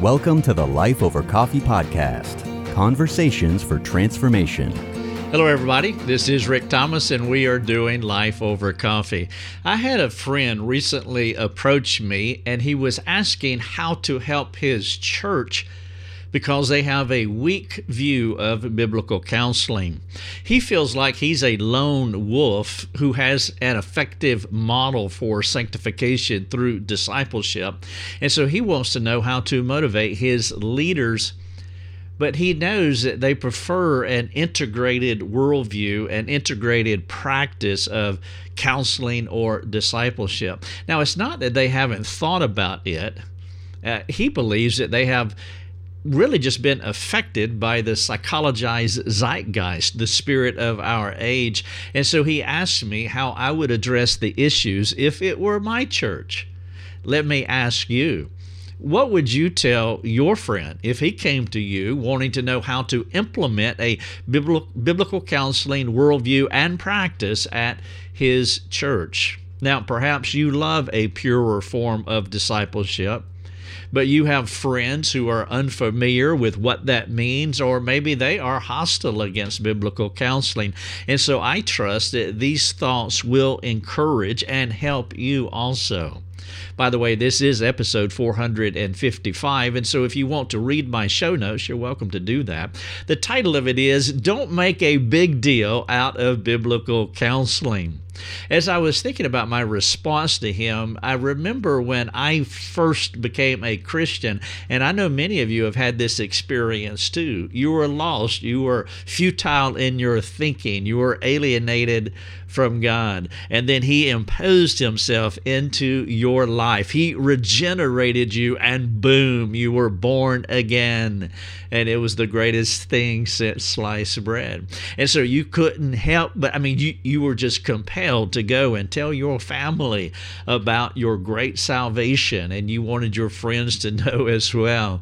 Welcome to the Life Over Coffee podcast conversations for transformation. Hello, everybody. This is Rick Thomas, and we are doing Life Over Coffee. I had a friend recently approach me, and he was asking how to help his church because they have a weak view of biblical counseling. He feels like he's a lone wolf who has an effective model for sanctification through discipleship. And so he wants to know how to motivate his leaders but he knows that they prefer an integrated worldview, an integrated practice of counseling or discipleship. Now, it's not that they haven't thought about it. Uh, he believes that they have really just been affected by the psychologized zeitgeist, the spirit of our age. And so he asked me how I would address the issues if it were my church. Let me ask you. What would you tell your friend if he came to you wanting to know how to implement a biblical counseling worldview and practice at his church? Now, perhaps you love a purer form of discipleship but you have friends who are unfamiliar with what that means, or maybe they are hostile against biblical counseling. And so I trust that these thoughts will encourage and help you also. By the way, this is episode 455, and so if you want to read my show notes, you're welcome to do that. The title of it is Don't Make a Big Deal Out of Biblical Counseling. As I was thinking about my response to him, I remember when I first became a Christian, and I know many of you have had this experience too. You were lost, you were futile in your thinking, you were alienated from God, and then He imposed Himself into your life. He regenerated you, and boom, you were born again. And it was the greatest thing since sliced bread. And so you couldn't help, but I mean, you, you were just compelled compelled to go and tell your family about your great salvation, and you wanted your friends to know as well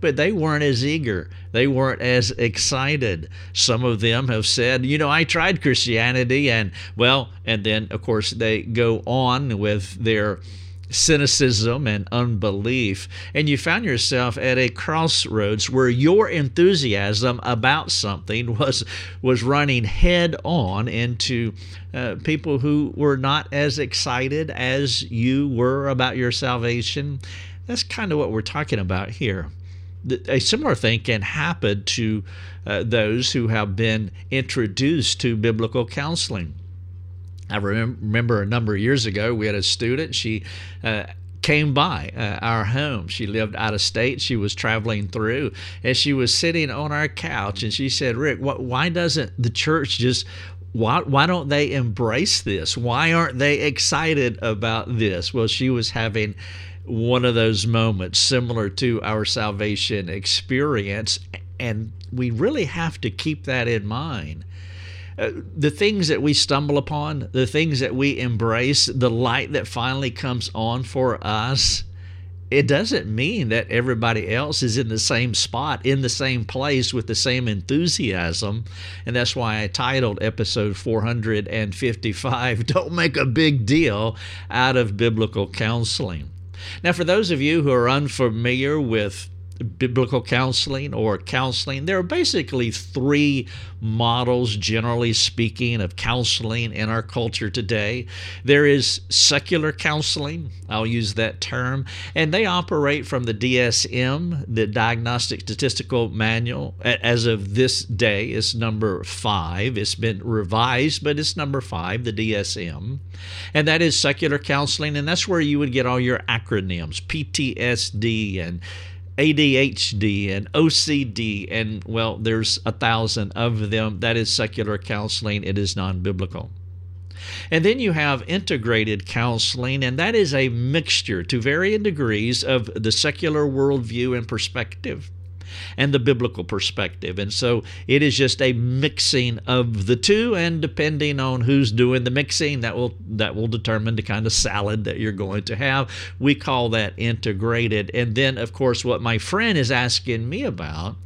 but they weren't as eager. They weren't as excited. Some of them have said, you know, I tried Christianity, and well, and then, of course, they go on with their cynicism and unbelief, and you found yourself at a crossroads where your enthusiasm about something was was running head on into uh, people who were not as excited as you were about your salvation. That's kind of what we're talking about here. A similar thing can happen to uh, those who have been introduced to biblical counseling I remember a number of years ago, we had a student. She uh, came by uh, our home. She lived out of state. She was traveling through, and she was sitting on our couch. And she said, "Rick, why doesn't the church just why why don't they embrace this? Why aren't they excited about this?" Well, she was having one of those moments similar to our salvation experience, and we really have to keep that in mind uh, the things that we stumble upon, the things that we embrace, the light that finally comes on for us, it doesn't mean that everybody else is in the same spot, in the same place with the same enthusiasm. And that's why I titled episode 455 Don't Make a Big Deal Out of Biblical Counseling. Now, for those of you who are unfamiliar with biblical counseling or counseling. There are basically three models, generally speaking, of counseling in our culture today. There is secular counseling, I'll use that term, and they operate from the DSM, the Diagnostic Statistical Manual. As of this day, it's number five. It's been revised, but it's number five, the DSM. And that is secular counseling, and that's where you would get all your acronyms PTSD and ADHD and OCD, and well, there's a thousand of them. That is secular counseling, it is non biblical. And then you have integrated counseling, and that is a mixture to varying degrees of the secular worldview and perspective and the biblical perspective. And so it is just a mixing of the two, and depending on who's doing the mixing, that will that will determine the kind of salad that you're going to have. We call that integrated. And then, of course, what my friend is asking me about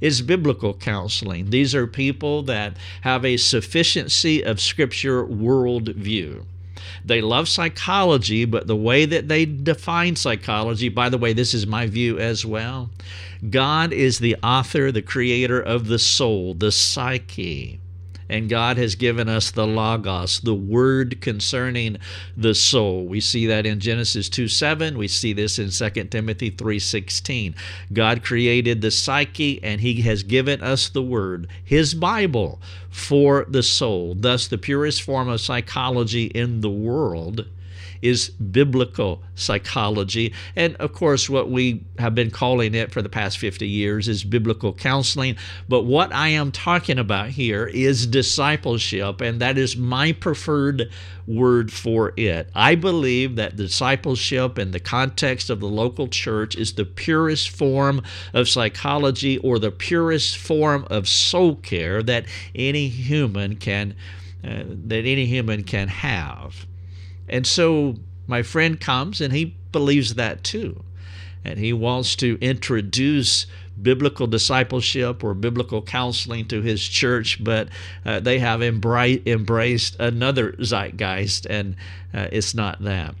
is biblical counseling. These are people that have a sufficiency of Scripture worldview. They love psychology, but the way that they define psychology, by the way, this is my view as well. God is the author, the creator of the soul, the psyche and God has given us the Logos, the word concerning the soul. We see that in Genesis 2 7. We see this in 2 Timothy 3 16. God created the psyche, and He has given us the word, His Bible, for the soul. Thus, the purest form of psychology in the world is biblical psychology. And of course, what we have been calling it for the past 50 years is biblical counseling. But what I am talking about here is discipleship, and that is my preferred word for it. I believe that discipleship in the context of the local church is the purest form of psychology or the purest form of soul care that any human can uh, that any human can have. And so my friend comes and he believes that too. And he wants to introduce biblical discipleship or biblical counseling to his church, but uh, they have embra- embraced another zeitgeist, and uh, it's not that.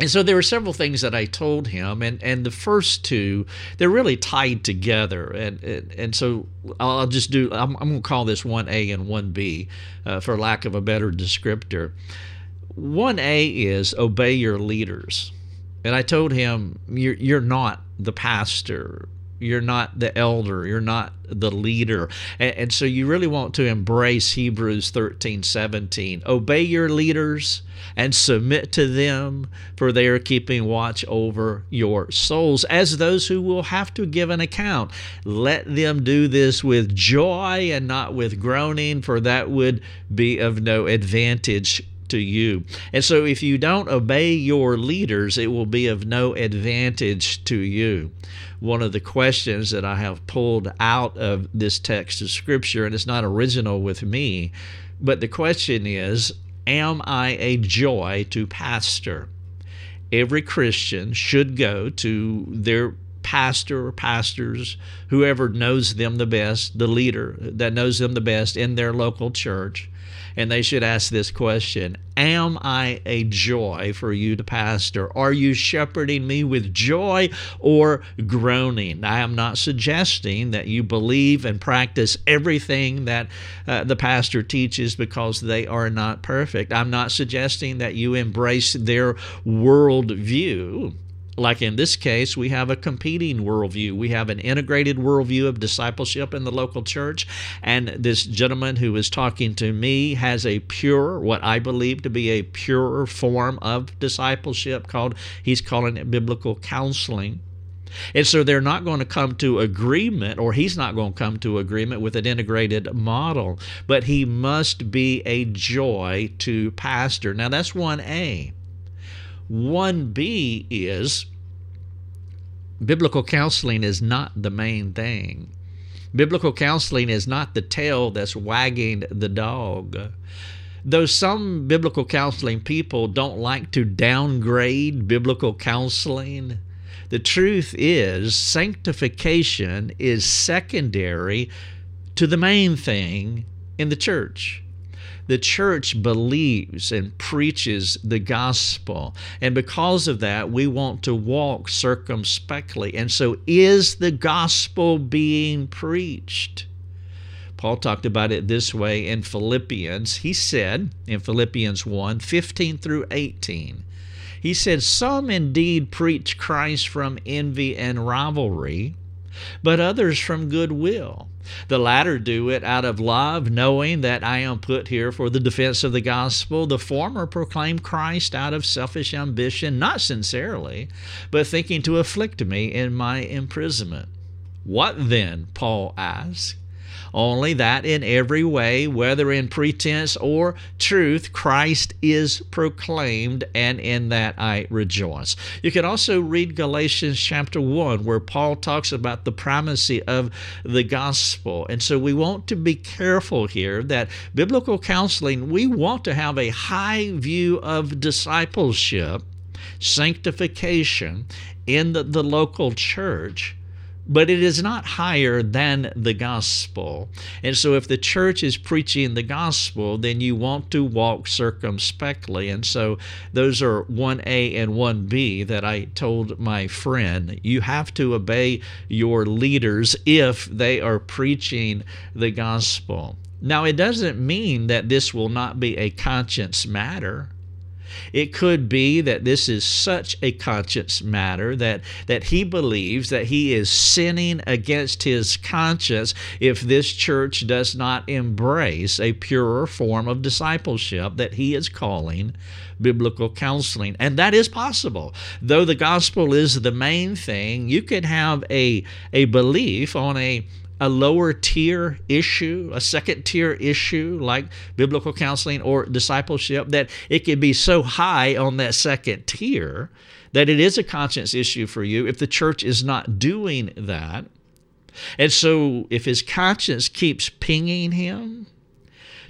And so there were several things that I told him, and, and the first two, they're really tied together. And, and, and so I'll just do, I'm, I'm going to call this 1A and 1B uh, for lack of a better descriptor. 1A is obey your leaders. And I told him, you're, you're not the pastor. You're not the elder. You're not the leader. And, and, so you really want to embrace Hebrews 13 17. Obey your leaders and submit to them, for they are keeping watch over your souls as those who will have to give an account. Let them do this with joy and not with groaning, for that would be of no advantage to you. And so if you don't obey your leaders, it will be of no advantage to you. One of the questions that I have pulled out of this text of Scripture, and it's not original with me, but the question is Am I a joy to pastor? Every Christian should go to their pastor or pastors, whoever knows them the best, the leader that knows them the best in their local church, and they should ask this question Am I a joy for you to pastor? Are you shepherding me with joy or groaning? I am not suggesting that you believe and practice everything that uh, the pastor teaches because they are not perfect. I'm not suggesting that you embrace their worldview like in this case, we have a competing worldview. We have an integrated worldview of discipleship in the local church. And this gentleman who is talking to me has a pure, what I believe to be a pure form of discipleship called, he's calling it biblical counseling. And so they're not going to come to agreement, or he's not going to come to agreement with an integrated model, but he must be a joy to pastor. Now, that's 1A. 1B is biblical counseling is not the main thing. Biblical counseling is not the tail that's wagging the dog. Though some biblical counseling people don't like to downgrade biblical counseling, the truth is sanctification is secondary to the main thing in the church the church believes and preaches the gospel. And because of that, we want to walk circumspectly. And so, is the gospel being preached? Paul talked about it this way in Philippians. He said in Philippians 1 15 through 18, he said, Some indeed preach Christ from envy and rivalry, but others from goodwill. The latter do it out of love, knowing that I am put here for the defense of the gospel. The former proclaim Christ out of selfish ambition, not sincerely, but thinking to afflict me in my imprisonment. What then? Paul asks only that in every way, whether in pretense or truth, Christ is proclaimed, and in that I rejoice. You can also read Galatians chapter 1, where Paul talks about the primacy of the gospel. And so we want to be careful here that biblical counseling, we want to have a high view of discipleship, sanctification in the, the local church but it is not higher than the gospel. And so, if the church is preaching the gospel, then you want to walk circumspectly. And so, those are 1A and 1B that I told my friend. You have to obey your leaders if they are preaching the gospel. Now, it doesn't mean that this will not be a conscience matter. It could be that this is such a conscience matter that, that he believes that he is sinning against his conscience if this church does not embrace a purer form of discipleship that he is calling biblical counseling. And that is possible. Though the gospel is the main thing, you could have a, a belief on a a lower tier issue, a second tier issue like biblical counseling or discipleship, that it can be so high on that second tier that it is a conscience issue for you if the church is not doing that. And so if his conscience keeps pinging him,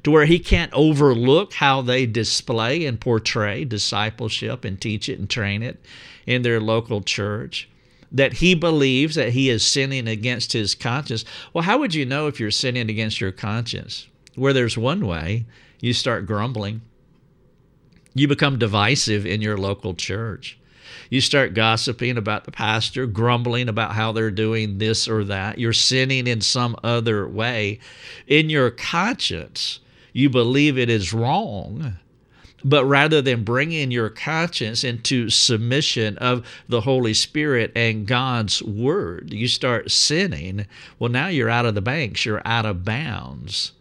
to where he can't overlook how they display and portray discipleship and teach it and train it in their local church that he believes that he is sinning against his conscience. Well, how would you know if you're sinning against your conscience? Where there's one way, you start grumbling. You become divisive in your local church. You start gossiping about the pastor, grumbling about how they're doing this or that. You're sinning in some other way. In your conscience, you believe it is wrong but rather than bringing your conscience into submission of the Holy Spirit and God's Word, you start sinning. Well, now you're out of the banks, you're out of bounds.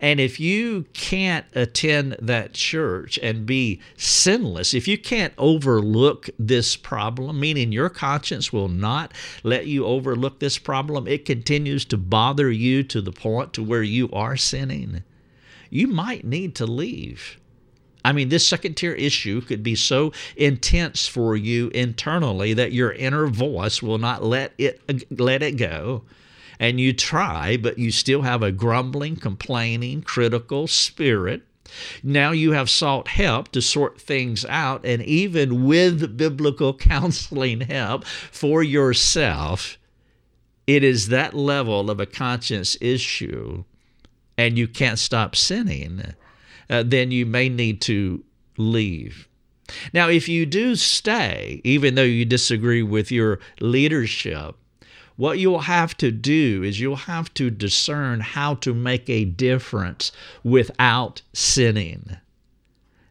And if you can't attend that church and be sinless, if you can't overlook this problem, meaning your conscience will not let you overlook this problem, it continues to bother you to the point to where you are sinning, you might need to leave. I mean, this second tier issue could be so intense for you internally that your inner voice will not let it uh, let it go. And you try, but you still have a grumbling, complaining, critical spirit. Now you have sought help to sort things out, and even with biblical counseling help for yourself, it is that level of a conscience issue, and you can't stop sinning uh, then you may need to leave. Now, if you do stay, even though you disagree with your leadership, what you'll have to do is you'll have to discern how to make a difference without sinning.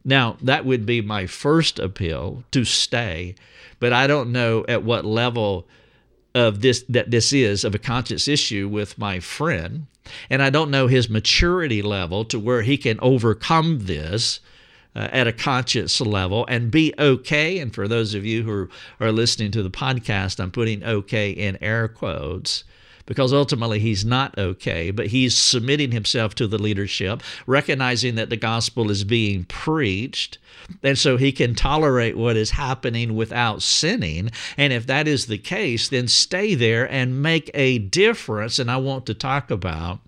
Now, that would be my first appeal to stay, but I don't know at what level of this that this is of a conscious issue with my friend. And i don't know his maturity level to where he can overcome this uh, at a conscious level and be okay. And for those of you who are listening to the podcast i'm putting okay in air quotes because ultimately he's not okay, but he's submitting himself to the leadership, recognizing that the gospel is being preached. And so he can tolerate what is happening without sinning. And if that is the case, then stay there and make a difference. And I want to talk about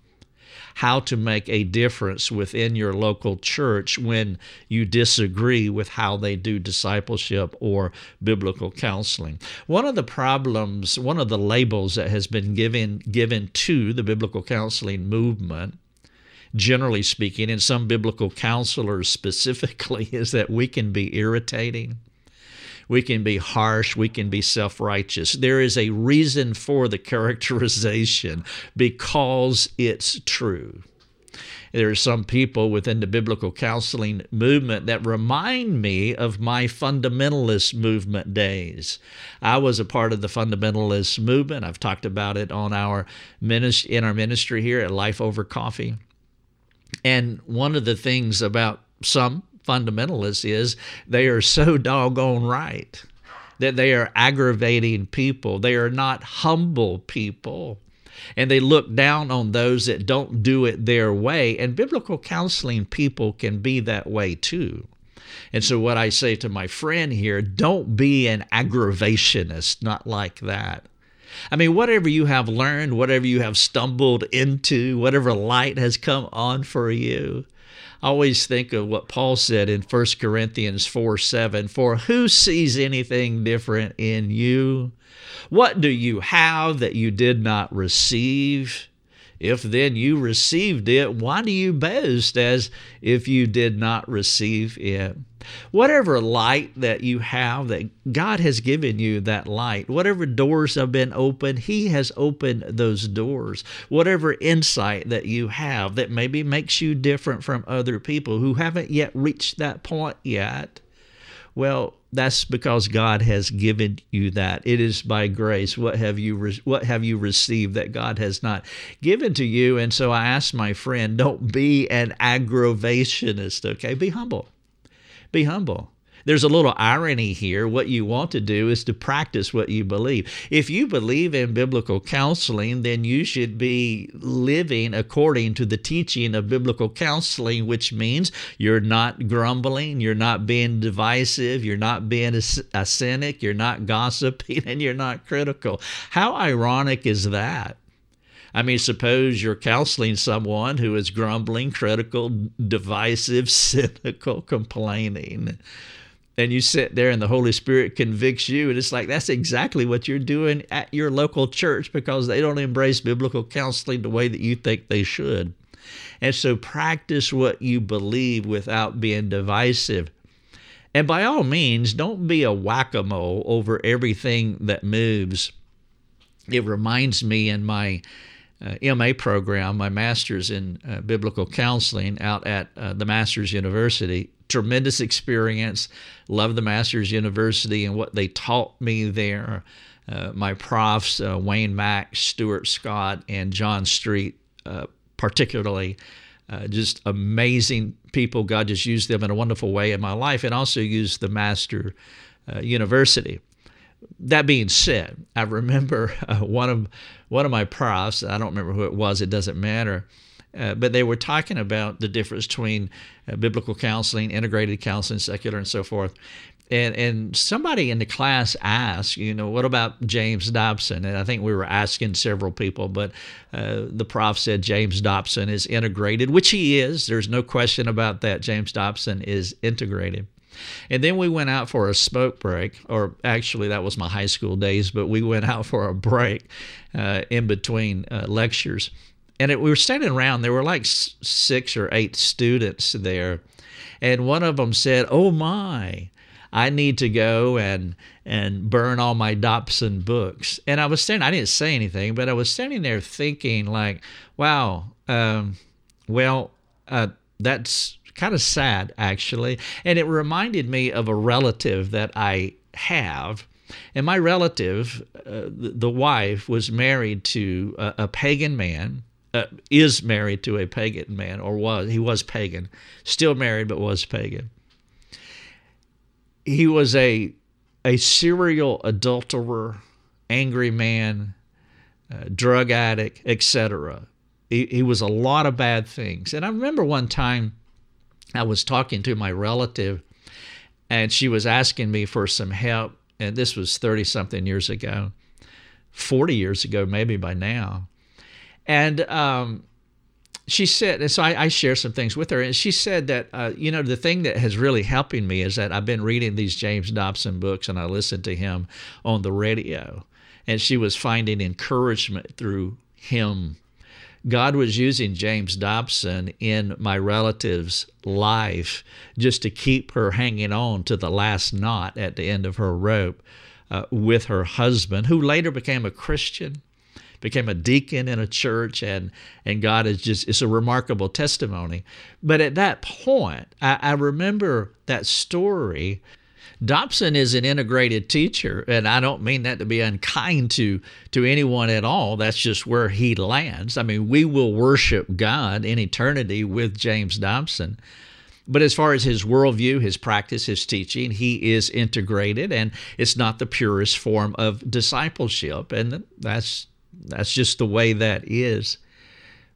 how to make a difference within your local church when you disagree with how they do discipleship or biblical counseling. One of the problems, one of the labels that has been given given to the biblical counseling movement generally speaking, and some biblical counselors specifically, is that we can be irritating we can be harsh, we can be self righteous. There is a reason for the characterization because it's true. There are some people within the biblical counseling movement that remind me of my fundamentalist movement days. I was a part of the fundamentalist movement. I've talked about it on our ministry, in our ministry here at Life Over Coffee. And one of the things about some fundamentalists is they are so doggone right that they are aggravating people. They are not humble people. And they look down on those that don't do it their way. And biblical counseling people can be that way too. And so, what I say to my friend here don't be an aggravationist, not like that. I mean, whatever you have learned, whatever you have stumbled into, whatever light has come on for you. I always think of what Paul said in 1 Corinthians 4 7 For who sees anything different in you? What do you have that you did not receive? If then you received it, why do you boast as if you did not receive it? Whatever light that you have, that God has given you that light, whatever doors have been opened, He has opened those doors. Whatever insight that you have that maybe makes you different from other people who haven't yet reached that point yet, well, that's because God has given you that. It is by grace. What have you re- what have you received that God has not given to you? And so I asked my friend, don't be an aggravationist, okay? Be humble. Be humble there's a little irony here. What you want to do is to practice what you believe. If you believe in biblical counseling, then you should be living according to the teaching of biblical counseling, which means you're not grumbling, you're not being divisive, you're not being a, a cynic, you're not gossiping, and you're not critical. How ironic is that? I mean, suppose you're counseling someone who is grumbling, critical, divisive, cynical, complaining and you sit there and the Holy Spirit convicts you. And it's like that's exactly what you're doing at your local church because they don't embrace biblical counseling the way that you think they should. And so practice what you believe without being divisive. And by all means, don't be a whack a mole over everything that moves. It reminds me in my uh, MA program, my master's in uh, biblical counseling out at uh, the Master's University, tremendous experience. Love the Master's University and what they taught me there. Uh, my profs, uh, Wayne Mack, Stuart Scott, and John Street, uh, particularly, just amazing people. God just used them in a wonderful way in my life and also used the Master University. That being said, I remember uh, one of one of my profs. I don't remember who it was. It doesn't matter uh, but they were talking about the difference between uh, biblical counseling, integrated counseling, secular, and so forth. And and somebody in the class asked, you know, what about James Dobson? And I think we were asking several people, but uh, the prof said James Dobson is integrated, which he is. There's no question about that. James Dobson is integrated. And then we went out for a smoke break, or actually, that was my high school days, but we went out for a break uh, in between uh, lectures and it, we were standing around. There were like six or eight students there, and one of them said, "Oh my." I need to go and and burn all my Dobson books. And I was standing, I didn't say anything, but I was standing there thinking, like, wow, um, well, uh, that's kind of sad, actually. And it reminded me of a relative that I have. And my relative, uh, the, wife, was married to a, a pagan man uh, is married to a pagan man, or was he was pagan, still married but was pagan. He was a a serial adulterer, angry man, uh, drug addict, etc. He, he was a lot of bad things. And I remember one time I was talking to my relative, and she was asking me for some help. And this was 30 something years ago, 40 years ago, maybe by now. And um, she said, and so I, I share some things with her, and she said that, uh, you know, the thing that has really helping me is that I've been reading these James Dobson books and I listened to him on the radio. And she was finding encouragement through him. God was using James Dobson in my relative's life just to keep her hanging on to the last knot at the end of her rope uh, with her husband, who later became a Christian became a deacon in a church, and and God is just it's a remarkable testimony. But at that point, I, I remember that story. Dobson is an integrated teacher, and I don't mean that to be unkind to to anyone at all. That's just where he lands. I mean, we will worship God in eternity with James Dobson. But as far as his worldview, his practice, his teaching, he is integrated, and it's not the purest form of discipleship, and that's that's just the way that is.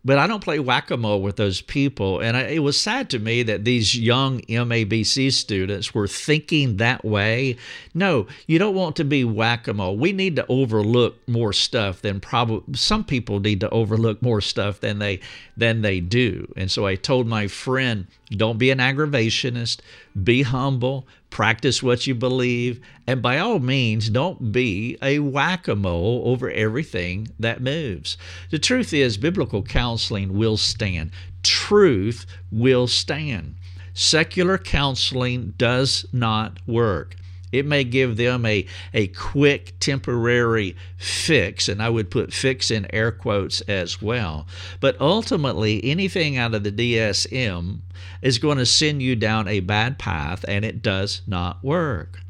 But I don't play whack a mole with those people. And I, it was sad to me that these young MABC students were thinking that way. No, you don't want to be whack a mole. We need to overlook more stuff than probably some people need to overlook more stuff than they than they do. And so I told my friend, don't be an aggravationist, be humble, practice what you believe, and by all means, don't be a whack a mole over everything that moves. The truth is, biblical counseling will stand, truth will stand. Secular counseling does not work. It may give them a, a quick temporary fix, and I would put fix in air quotes as well. But ultimately, anything out of the DSM is going to send you down a bad path, and it does not work.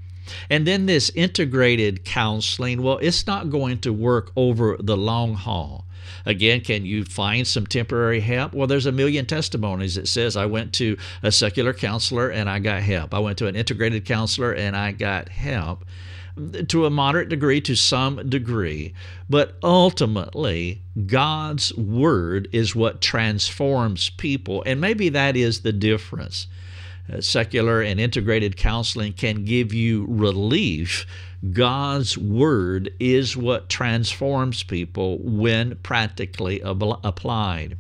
And then this integrated counseling, well, it's not going to work over the long haul. Again, can you find some temporary help? Well, there's a million testimonies that says I went to a secular counselor and I got help. I went to an integrated counselor and I got help to a moderate degree, to some degree, but ultimately, God's Word is what transforms people. And maybe that is the difference. Uh, secular and integrated counseling can give you relief God's Word is what transforms people when practically applied.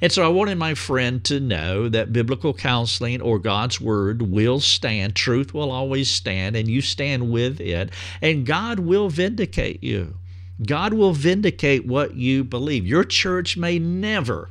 And so I wanted my friend to know that biblical counseling or God's Word will stand. Truth will always stand, and you stand with it, and God will vindicate you. God will vindicate what you believe. Your church may never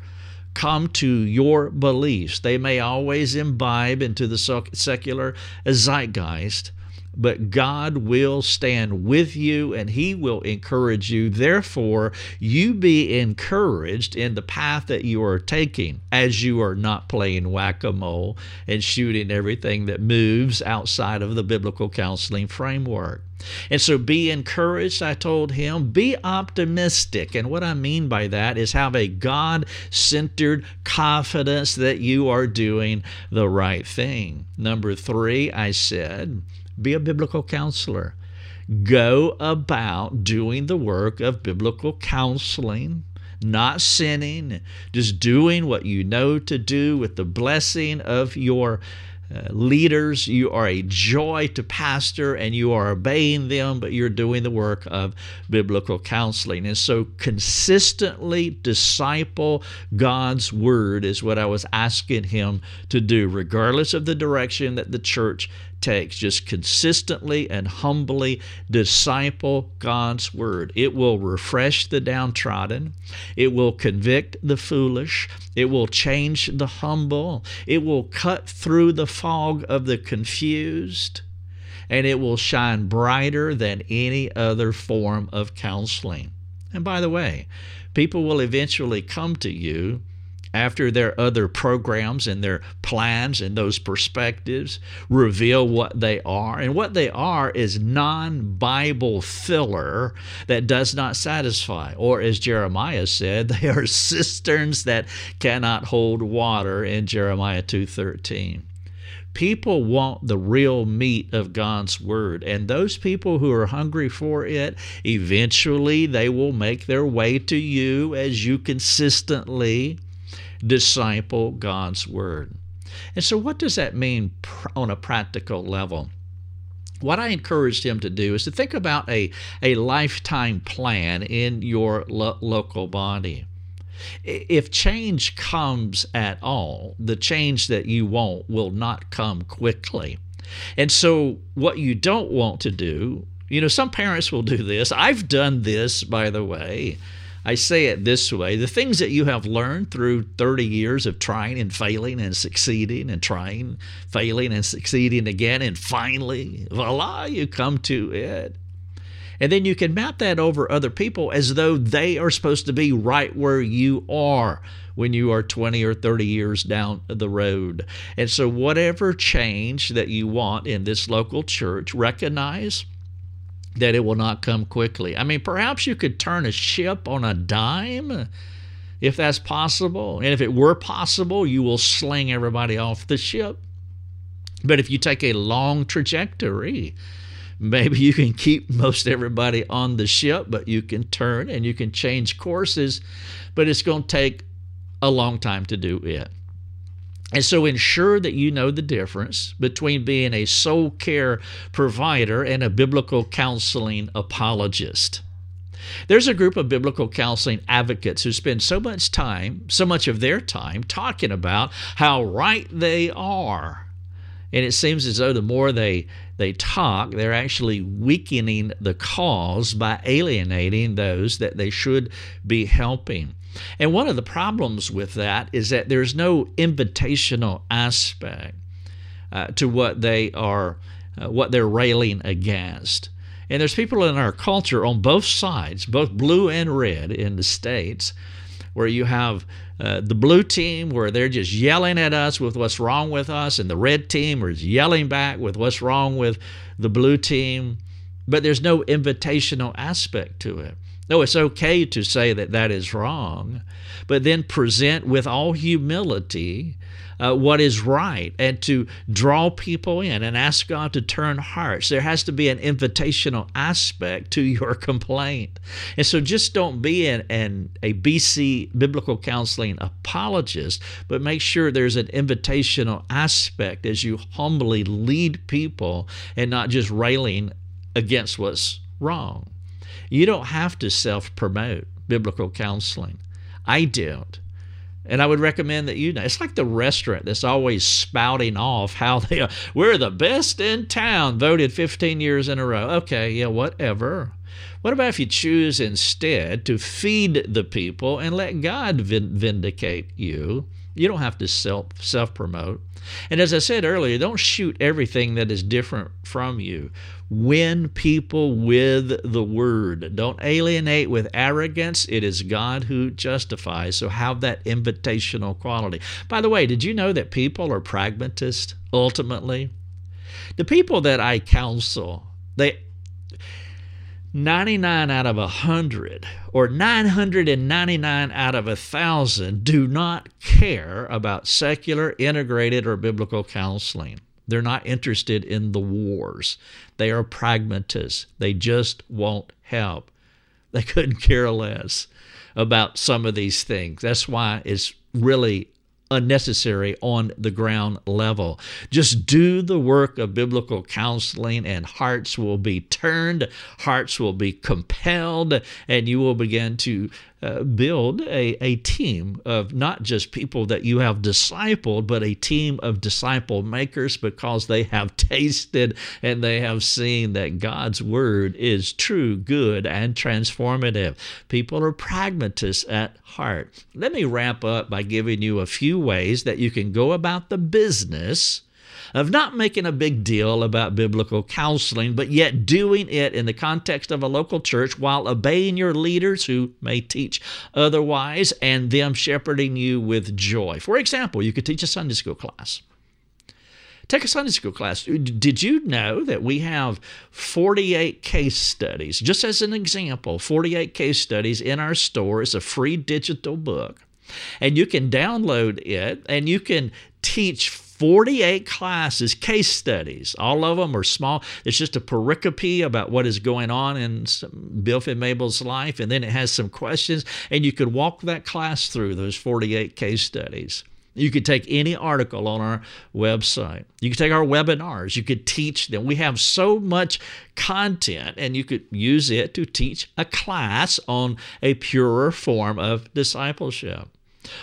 come to your beliefs, they may always imbibe into the secular zeitgeist but God will stand with you and He will encourage you. Therefore, you be encouraged in the path that you are taking as you are not playing whack a mole and shooting everything that moves outside of the biblical counseling framework. And so be encouraged, I told him. Be optimistic. And what I mean by that is have a God centered confidence that you are doing the right thing. Number three, I said, be a biblical counselor. Go about doing the work of biblical counseling, not sinning, just doing what you know to do with the blessing of your uh, leaders. You are a joy to pastor and you are obeying them, but you're doing the work of biblical counseling. And so, consistently disciple God's word is what I was asking him to do, regardless of the direction that the church takes. Just consistently and humbly disciple God's word. It will refresh the downtrodden, it will convict the foolish, it will change the humble, it will cut through the fog of the confused. And it will shine brighter than any other form of counseling. And by the way, people will eventually come to you after their other programs and their plans and those perspectives reveal what they are. And what they are is non Bible filler that does not satisfy. Or as Jeremiah said, they are cisterns that cannot hold water in Jeremiah 2:13 people want the real meat of God's word and those people who are hungry for it eventually they will make their way to you as you consistently disciple God's Word. And so, what does that mean on a practical level? What I encouraged him to do is to think about a, a lifetime plan in your lo- local body. If change comes at all, the change that you want will not come quickly. And so, what you don't want to do, you know, some parents will do this. I've done this, by the way. I say it this way the things that you have learned through 30 years of trying and failing and succeeding and trying, failing and succeeding again, and finally, voila, you come to it. And then you can map that over other people as though they are supposed to be right where you are when you are 20 or 30 years down the road. And so, whatever change that you want in this local church, recognize that it will not come quickly. I mean, perhaps you could turn a ship on a dime if that's possible. And if it were possible, you will sling everybody off the ship. But if you take a long trajectory, maybe you can keep most everybody on the ship, but you can turn and you can change courses. But it's going to take a long time to do it. And so ensure that you know the difference between being a soul care provider and a biblical counseling apologist. There's a group of biblical counseling advocates who spend so much time, so much of their time, talking about how right they are. And it seems as though the more they, they talk, they're actually weakening the cause by alienating those that they should be helping. And one of the problems with that is that there's no invitational aspect uh, to what they are, uh, what they're railing against. And there's people in our culture on both sides, both blue and red in the States, where you have uh, the blue team where they're just yelling at us with what's wrong with us, and the red team is yelling back with what's wrong with the blue team. But there's no invitational aspect to it. No, it's okay to say that that is wrong, but then present with all humility uh, what is right and to draw people in and ask God to turn hearts. There has to be an invitational aspect to your complaint. And so just don't be an, an, a BC biblical counseling apologist, but make sure there's an invitational aspect as you humbly lead people and not just railing against what's wrong. You don't have to self promote biblical counseling. I don't. And I would recommend that you know. It's like the restaurant that's always spouting off how they are. We're the best in town, voted 15 years in a row. Okay, yeah, whatever. What about if you choose instead to feed the people and let God vindicate you? You don't have to self self promote. And as I said earlier, don't shoot everything that is different from you. Win people with the word. Don't alienate with arrogance. It is God who justifies. So have that invitational quality. By the way, did you know that people are pragmatists ultimately? The people that I counsel, they 99 out of 100 or 999 out of 1,000 do not care about secular, integrated, or biblical counseling. They're not interested in the wars. They are pragmatists. They just won't help. They couldn't care less about some of these things. That's why it's really unnecessary on the ground level. Just do the work of biblical counseling, and hearts will be turned, hearts will be compelled, and you will begin to uh, build a, a team of not just people that you have discipled, but a team of disciple makers because they have tasted and they have seen that God's word is true, good, and transformative. People are pragmatists at heart. Let me wrap up by giving you a few ways that you can go about the business of not making a big deal about biblical counseling, but yet doing it in the context of a local church while obeying your leaders who may teach otherwise and them shepherding you with joy. For example, you could teach a Sunday school class. Take a Sunday school class. Did you know that we have 48 case studies? Just as an example, 48 case studies in our store. It's a free digital book. And you can download it and you can teach 48 classes, case studies. All of them are small. It's just a pericope about what is going on in Bill Mabel's life, and then it has some questions, and you could walk that class through those 48 case studies. You could take any article on our website. You could take our webinars. You could teach them. We have so much content, and you could use it to teach a class on a purer form of discipleship.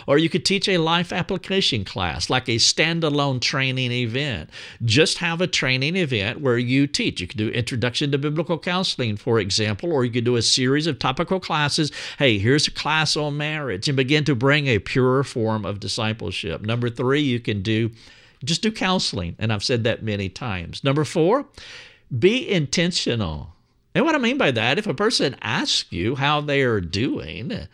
Or you could teach a life application class, like a standalone training event. Just have a training event where you teach. You could do Introduction to Biblical Counseling, for example, or you could do a series of topical classes. Hey, here's a class on marriage, and begin to bring a purer form of discipleship. Number three, you can do just do counseling, and I've said that many times. Number four, be intentional. And what I mean by that, if a person asks you how they are doing,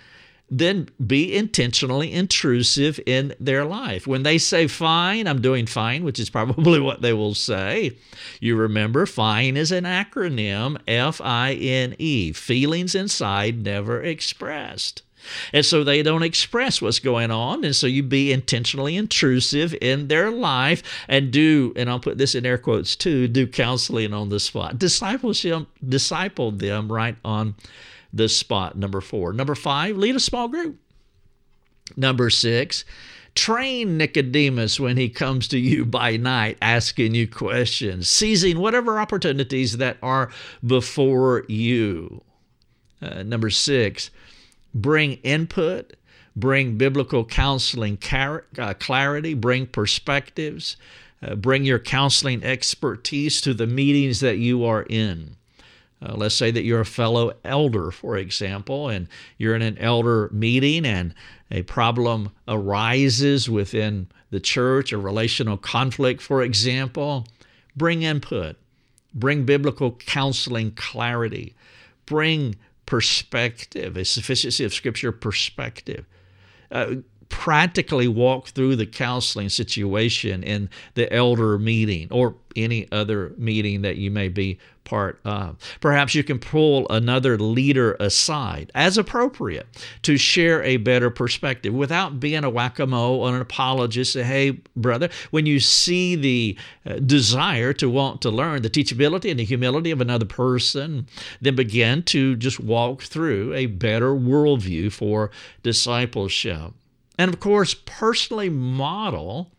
then be intentionally intrusive in their life. When they say fine, I'm doing fine, which is probably what they will say, you remember fine is an acronym F I N E, feelings inside never expressed. And so they don't express what's going on. And so you be intentionally intrusive in their life and do, and I'll put this in air quotes too, do counseling on the spot. Discipleship, disciple them right on this spot, number four. Number five, lead a small group. Number six, train Nicodemus when he comes to you by night asking you questions, seizing whatever opportunities that are before you. Uh, number six, bring input, bring biblical counseling uh, clarity, bring perspectives, uh, bring your counseling expertise to the meetings that you are in. Uh, let's say that you're a fellow elder, for example, and you're in an elder meeting and a problem arises within the church, a relational conflict, for example. Bring input, bring biblical counseling clarity, bring perspective, a sufficiency of Scripture perspective. Uh, practically walk through the counseling situation in the elder meeting or any other meeting that you may be part of. Perhaps you can pull another leader aside as appropriate to share a better perspective without being a whack a mole or an apologist. Say, hey, brother, when you see the uh, desire to want to learn the teachability and the humility of another person, then begin to just walk through a better worldview for discipleship. And of course, personally model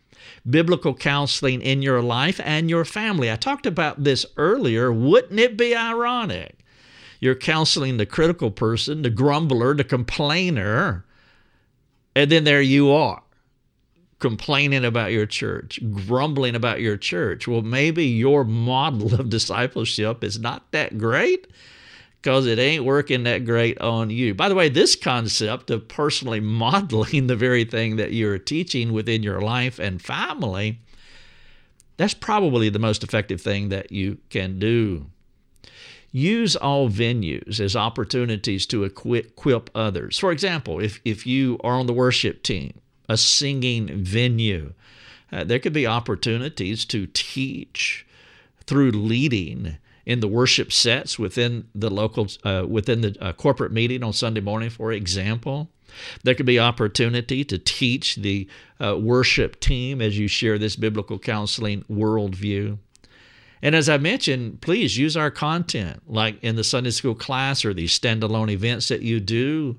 biblical counseling in your life and your family. I talked about this earlier. Wouldn't it be ironic? You're counseling the critical person, the grumbler, the complainer, and then there you are complaining about your church, grumbling about your church. Well, maybe your model of discipleship is not that great because it ain't working that great on you. By the way, this concept of personally modeling the very thing that you're teaching within your life and family, that's probably the most effective thing that you can do. Use all venues as opportunities to equip others. For example, if, if you are on the worship team, a singing venue, uh, there could be opportunities to teach through leading in the worship sets within the local uh, within the uh, corporate meeting on Sunday morning, for example. There could be opportunity to teach the uh, worship team as you share this biblical counseling worldview. And as I mentioned, please use our content, like in the Sunday school class or these standalone events that you do.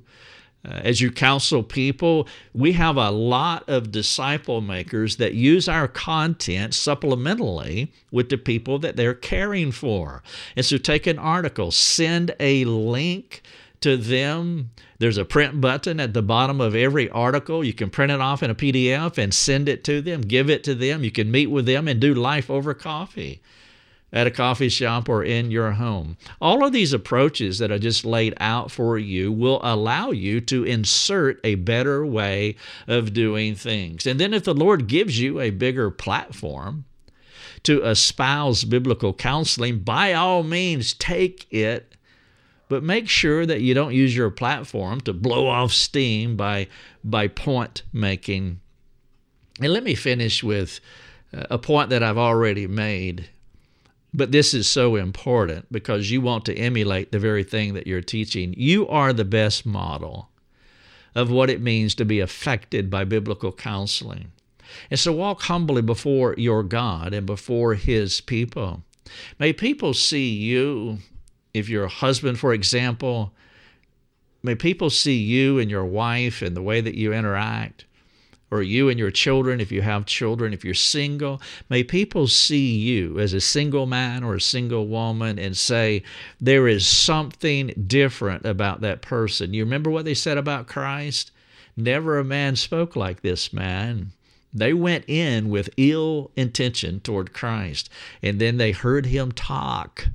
Uh, as you counsel people, we have a lot of disciple makers that use our content supplementally with the people that they're caring for. And so take an article, send a link to them. There's a print button at the bottom of every article. You can print it off in a PDF and send it to them, give it to them. You can meet with them and do life over coffee at a coffee shop or in your home. All of these approaches that I just laid out for you will allow you to insert a better way of doing things. And then if the Lord gives you a bigger platform, to espouse biblical counseling, by all means take it, but make sure that you don't use your platform to blow off steam by, by point making. And let me finish with uh, a point that I've already made but this is so important because you want to emulate the very thing that you're teaching. You are the best model of what it means to be affected by biblical counseling. And so walk humbly before your God and before His people. May people see you, if you're a husband, for example, may people see you and your wife and the way that you interact or you and your children, if you have children, if you're single, may people see you as a single man or a single woman and say, there is something different about that person. You remember what they said about Christ? Never a man spoke like this man. They went in with ill intention toward Christ, and then they heard him talk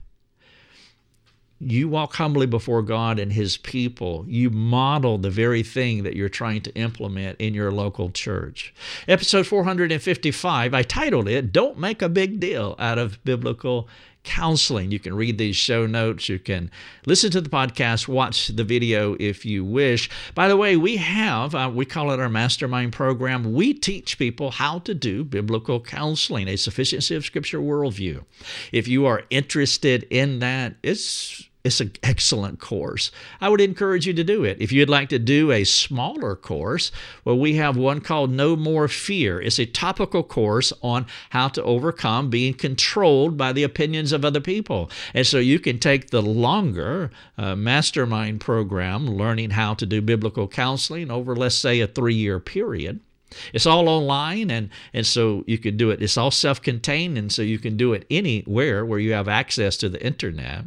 you walk humbly before God and His people. You model the very thing that you're trying to implement in your local church. Episode 455, I titled it, Don't Make a Big Deal Out of Biblical Counseling. You can read these show notes. You can listen to the podcast, watch the video if you wish. By the way, we have, uh, we call it our mastermind program. We teach people how to do biblical counseling, a sufficiency of Scripture worldview. If you are interested in that, it's it's an excellent course. I would encourage you to do it. If you'd like to do a smaller course, well, we have one called No More Fear. It's a topical course on how to overcome being controlled by the opinions of other people. And so you can take the longer uh, mastermind program, learning how to do biblical counseling over, let's say, a three year period. It's all online, and, and so you can do it. It's all self contained, and so you can do it anywhere where you have access to the internet.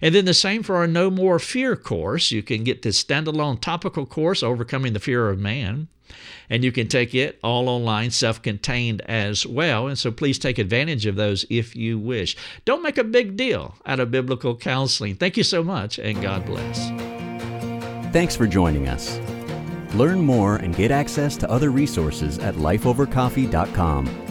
And then the same for our No More Fear course. You can get this standalone topical course, Overcoming the Fear of Man, and you can take it all online, self contained as well. And so please take advantage of those if you wish. Don't make a big deal out of biblical counseling. Thank you so much, and God bless. Thanks for joining us. Learn more and get access to other resources at lifeovercoffee.com.